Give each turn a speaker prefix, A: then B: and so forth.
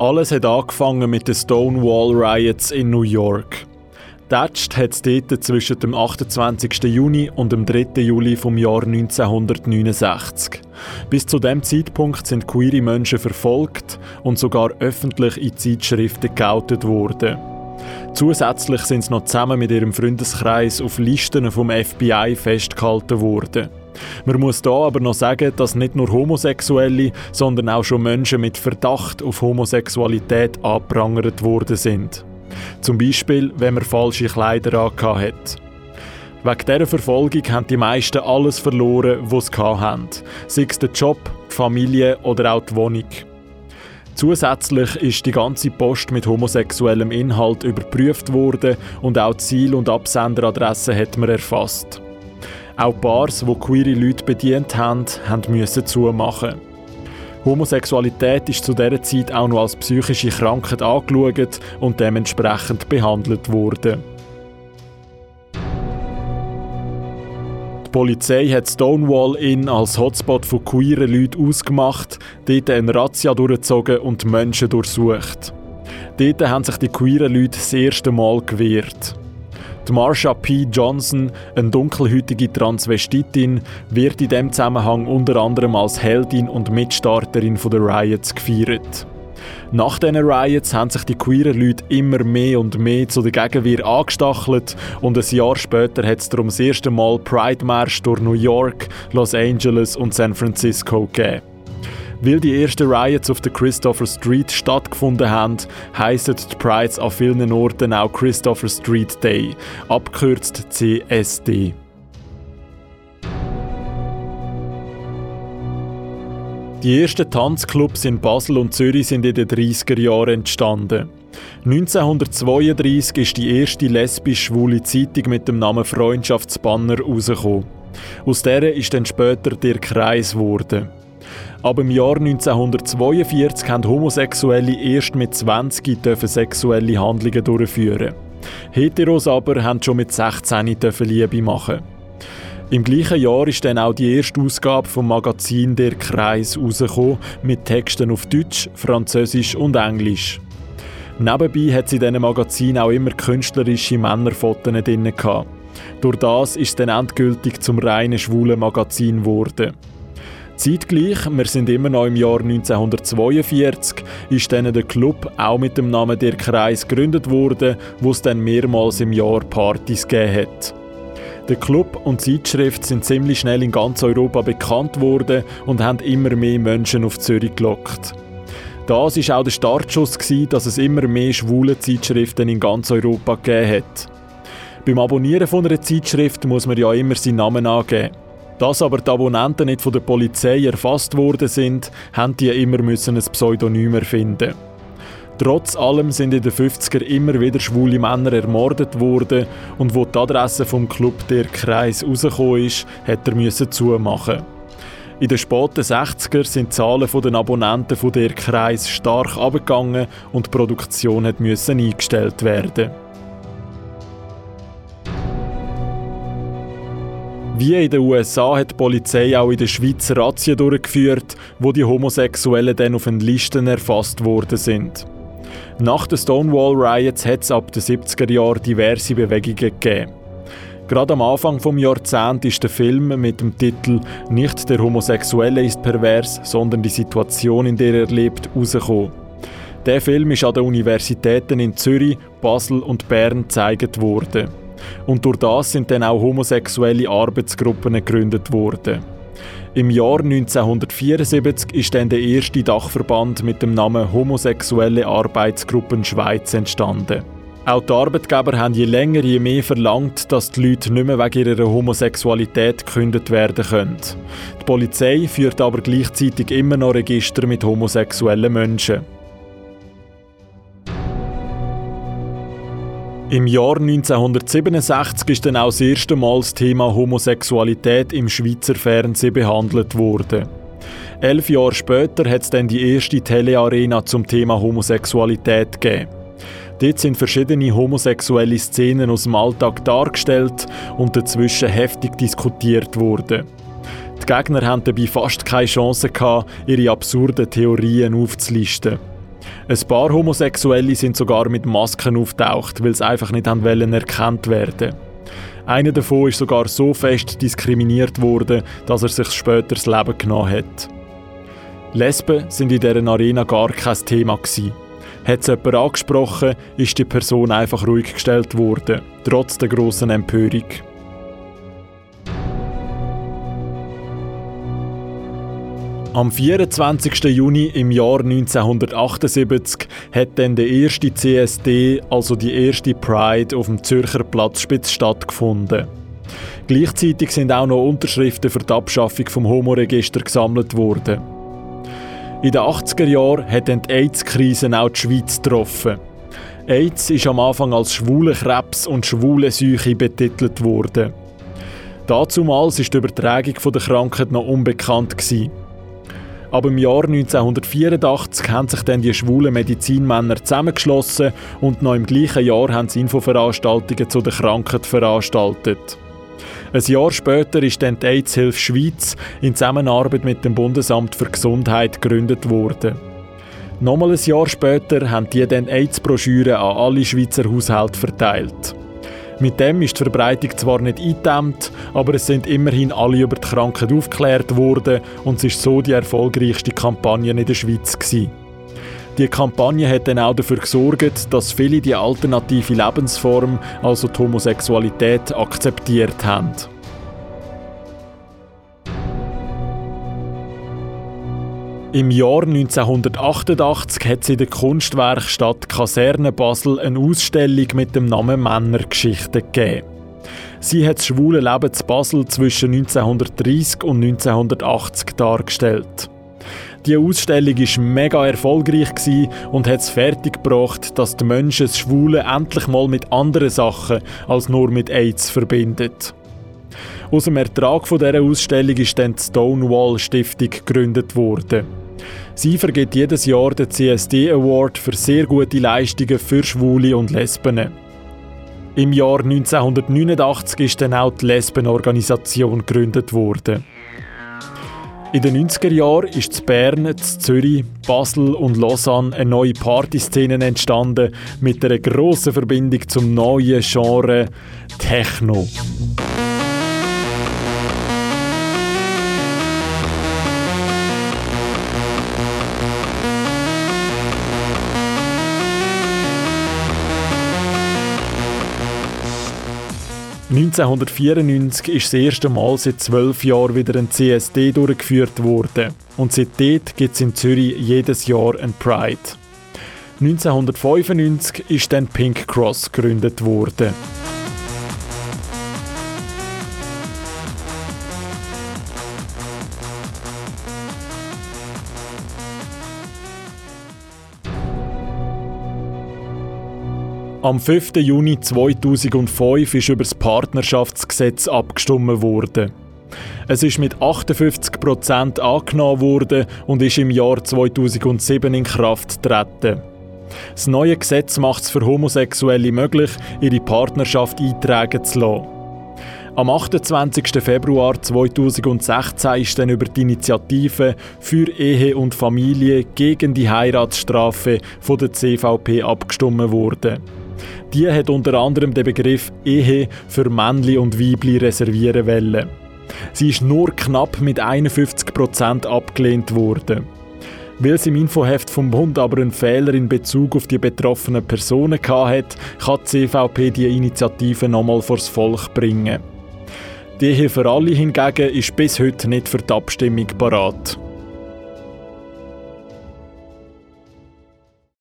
A: Alles hat angefangen mit den Stonewall Riots in New York. Tätscht hat es dort zwischen dem 28. Juni und dem 3. Juli vom Jahr 1969. Bis zu dem Zeitpunkt sind queere Menschen verfolgt und sogar öffentlich in Zeitschriften geoutet worden. Zusätzlich sind sie noch zusammen mit ihrem Freundeskreis auf Listen vom FBI festgehalten worden. Man muss da aber noch sagen, dass nicht nur Homosexuelle, sondern auch schon Menschen mit Verdacht auf Homosexualität angeprangert worden sind. Zum Beispiel, wenn man falsche Kleider angehabt hat. Wegen dieser Verfolgung haben die meisten alles verloren, was sie hatten. Sei es der Job, die Familie oder auch die Wohnung. Zusätzlich ist die ganze Post mit homosexuellem Inhalt überprüft worden und auch Ziel- und Absenderadressen hat man erfasst. Auch Bars, die queere Leute bedient haben, mussten zumachen. Homosexualität ist zu dieser Zeit auch noch als psychische Krankheit angeschaut und dementsprechend behandelt worden. Die Polizei hat Stonewall Inn als Hotspot von queeren Leuten ausgemacht, dort eine Razzia durchgezogen und Menschen durchsucht. Dort haben sich die queeren Leute das erste Mal gewehrt. Die Marsha P. Johnson, eine dunkelhäutige Transvestitin, wird in diesem Zusammenhang unter anderem als Heldin und Mitstarterin der Riots gefeiert. Nach diesen Riots haben sich die queeren Leute immer mehr und mehr zu der Gegenwehr angestachelt und ein Jahr später hat es darum das erste Mal Pride-Marsch durch New York, Los Angeles und San Francisco gegeben. Weil die ersten Riots auf der Christopher Street stattgefunden haben, heissen die Prides an vielen Orten auch Christopher Street Day, abgekürzt CSD. Die ersten Tanzclubs in Basel und Zürich sind in den 30er Jahren entstanden. 1932 ist die erste lesbisch-schwule Zeitung mit dem Namen Freundschaftsbanner herausgekommen. Aus der ist dann später der Kreis geworden. Aber im Jahr 1942 haben Homosexuelle erst mit 20 dürfen sexuelle Handlungen durchführen. Heteros aber haben schon mit 16 dürfen Liebe machen. Im gleichen Jahr ist dann auch die erste Ausgabe vom Magazin Der Kreis rausgekommen, mit Texten auf Deutsch, Französisch und Englisch. Nebenbei hat sie in diesem Magazin auch immer künstlerische Männerfotos drin Durch das ist es dann endgültig zum reinen schwulen Magazin geworden. Zeitgleich, wir sind immer noch im Jahr 1942, ist dann der Club auch mit dem Namen Der Kreis gegründet worden, wo es dann mehrmals im Jahr Partys gegeben hat. Der Club und die Zeitschrift sind ziemlich schnell in ganz Europa bekannt worden und haben immer mehr Menschen auf Zürich gelockt. Das war auch der Startschuss, dass es immer mehr schwule Zeitschriften in ganz Europa gegeben hat. Beim Abonnieren von einer Zeitschrift muss man ja immer seinen Namen angeben. Dass aber die Abonnenten nicht von der Polizei erfasst worden sind, haben die immer müssen ein Pseudonym erfinden. Trotz allem sind in den 50er immer wieder schwule Männer ermordet worden und wo die Adresse vom Club der Kreis rausgekommen ist, hat er müssen zumachen. In den späten 60er sind die Zahlen der Abonnenten von der Kreis stark abgegangen und die Produktion müssen eingestellt werden. Wie in den USA hat die Polizei auch in der Schweiz Razzien durchgeführt, wo die Homosexuellen dann auf den Listen erfasst worden sind. Nach den Stonewall Riots hat es ab den 70er Jahren diverse Bewegungen gegeben. Gerade am Anfang des Jahrzehnts ist der Film mit dem Titel Nicht der Homosexuelle ist pervers, sondern die Situation, in der er lebt, rausgekommen. Der Film ist an den Universitäten in Zürich, Basel und Bern gezeigt worden. Und durch das sind dann auch homosexuelle Arbeitsgruppen gegründet worden. Im Jahr 1974 ist dann der erste Dachverband mit dem Namen Homosexuelle Arbeitsgruppen Schweiz entstanden. Auch die Arbeitgeber haben je länger, je mehr verlangt, dass die Leute nicht mehr wegen ihrer Homosexualität gekündigt werden können. Die Polizei führt aber gleichzeitig immer noch Register mit homosexuellen Menschen. Im Jahr 1967 ist dann auch das erste Mal das Thema Homosexualität im Schweizer Fernsehen behandelt worden. Elf Jahre später hat es dann die erste Telearena zum Thema Homosexualität gegeben. Dort sind verschiedene homosexuelle Szenen aus dem Alltag dargestellt und dazwischen heftig diskutiert worden. Die Gegner hatten dabei fast keine Chance, ihre absurden Theorien aufzulisten. Ein paar Homosexuelle sind sogar mit Masken auftaucht, weil sie einfach nicht haben wollen erkannt werden. Einer davon ist sogar so fest diskriminiert worden, dass er sich später das Leben genommen hat. Lesben sind in dieser Arena gar kein Thema. Hat es jemand angesprochen, ist die Person einfach ruhig gestellt worden, trotz der grossen Empörung. Am 24. Juni im Jahr 1978 hat dann der erste CSD, also die erste Pride, auf dem Zürcher Platzspitz stattgefunden. Gleichzeitig sind auch noch Unterschriften für die Abschaffung vom Homoregister gesammelt worden. In den 80er Jahren hat dann die AIDS-Krise auch die Schweiz getroffen. AIDS ist am Anfang als schwule Krebs und schwule Seuche betitelt worden. Dazumals ist die Übertragung der Krankheit noch unbekannt gewesen. Aber im Jahr 1984 haben sich dann die schwulen Medizinmänner zusammengeschlossen und noch im gleichen Jahr haben sie Infoveranstaltungen zu der Krankheit veranstaltet. Ein Jahr später ist dann die AIDS-Hilfe Schweiz in Zusammenarbeit mit dem Bundesamt für Gesundheit gegründet worden. Nochmal ein Jahr später haben die dann AIDS-Broschüren an alle Schweizer Haushalte verteilt. Mit dem ist die Verbreitung zwar nicht eingedämmt, aber es sind immerhin alle über die Krankheit aufgeklärt worden und es ist so die erfolgreichste Kampagne in der Schweiz gewesen. Die Kampagne hat dann auch dafür gesorgt, dass viele die alternative Lebensform, also die Homosexualität, akzeptiert haben. Im Jahr 1988 hat es in der Kunstwerkstatt Kaserne Basel eine Ausstellung mit dem Namen Männergeschichte gegeben. Sie hat das schwule Leben zu Basel zwischen 1930 und 1980 dargestellt. Die Ausstellung war mega erfolgreich und hat es fertiggebracht, dass die Menschen das Schwule endlich mal mit anderen Sachen als nur mit AIDS verbindet. Aus dem Ertrag dieser Ausstellung ist dann die Stonewall Stiftung gegründet worden. Sie vergibt jedes Jahr den CSD Award für sehr gute Leistungen für Schwule und Lesben. Im Jahr 1989 ist dann auch die Lesbenorganisation gegründet worden. In den 90er Jahren ist in Bern, in Zürich, Basel und Lausanne eine neue Partyszene entstanden mit einer grossen Verbindung zum neuen Genre Techno. 1994 ist das erste Mal seit zwölf Jahren wieder ein CSD durchgeführt worden und seitdem gibt es in Zürich jedes Jahr ein Pride. 1995 ist dann Pink Cross gegründet worden. Am 5. Juni 2005 ist über das Partnerschaftsgesetz abgestimmt worden. Es ist mit 58 Prozent angenommen worden und ist im Jahr 2007 in Kraft getreten. Das neue Gesetz macht es für Homosexuelle möglich, ihre Partnerschaft eintragen zu lassen. Am 28. Februar 2016 ist dann über die Initiative für Ehe und Familie gegen die Heiratsstrafe von der CVP abgestimmt worden. Die hat unter anderem den Begriff Ehe für Männli und Weibli reservieren wollen. Sie ist nur knapp mit 51% abgelehnt worden. Weil sie im Infoheft vom Bund aber einen Fehler in Bezug auf die betroffenen Personen hatte, kann die CVP die Initiative nochmal vors Volk bringen. Die Ehe für alle hingegen ist bis heute nicht für die Abstimmung parat.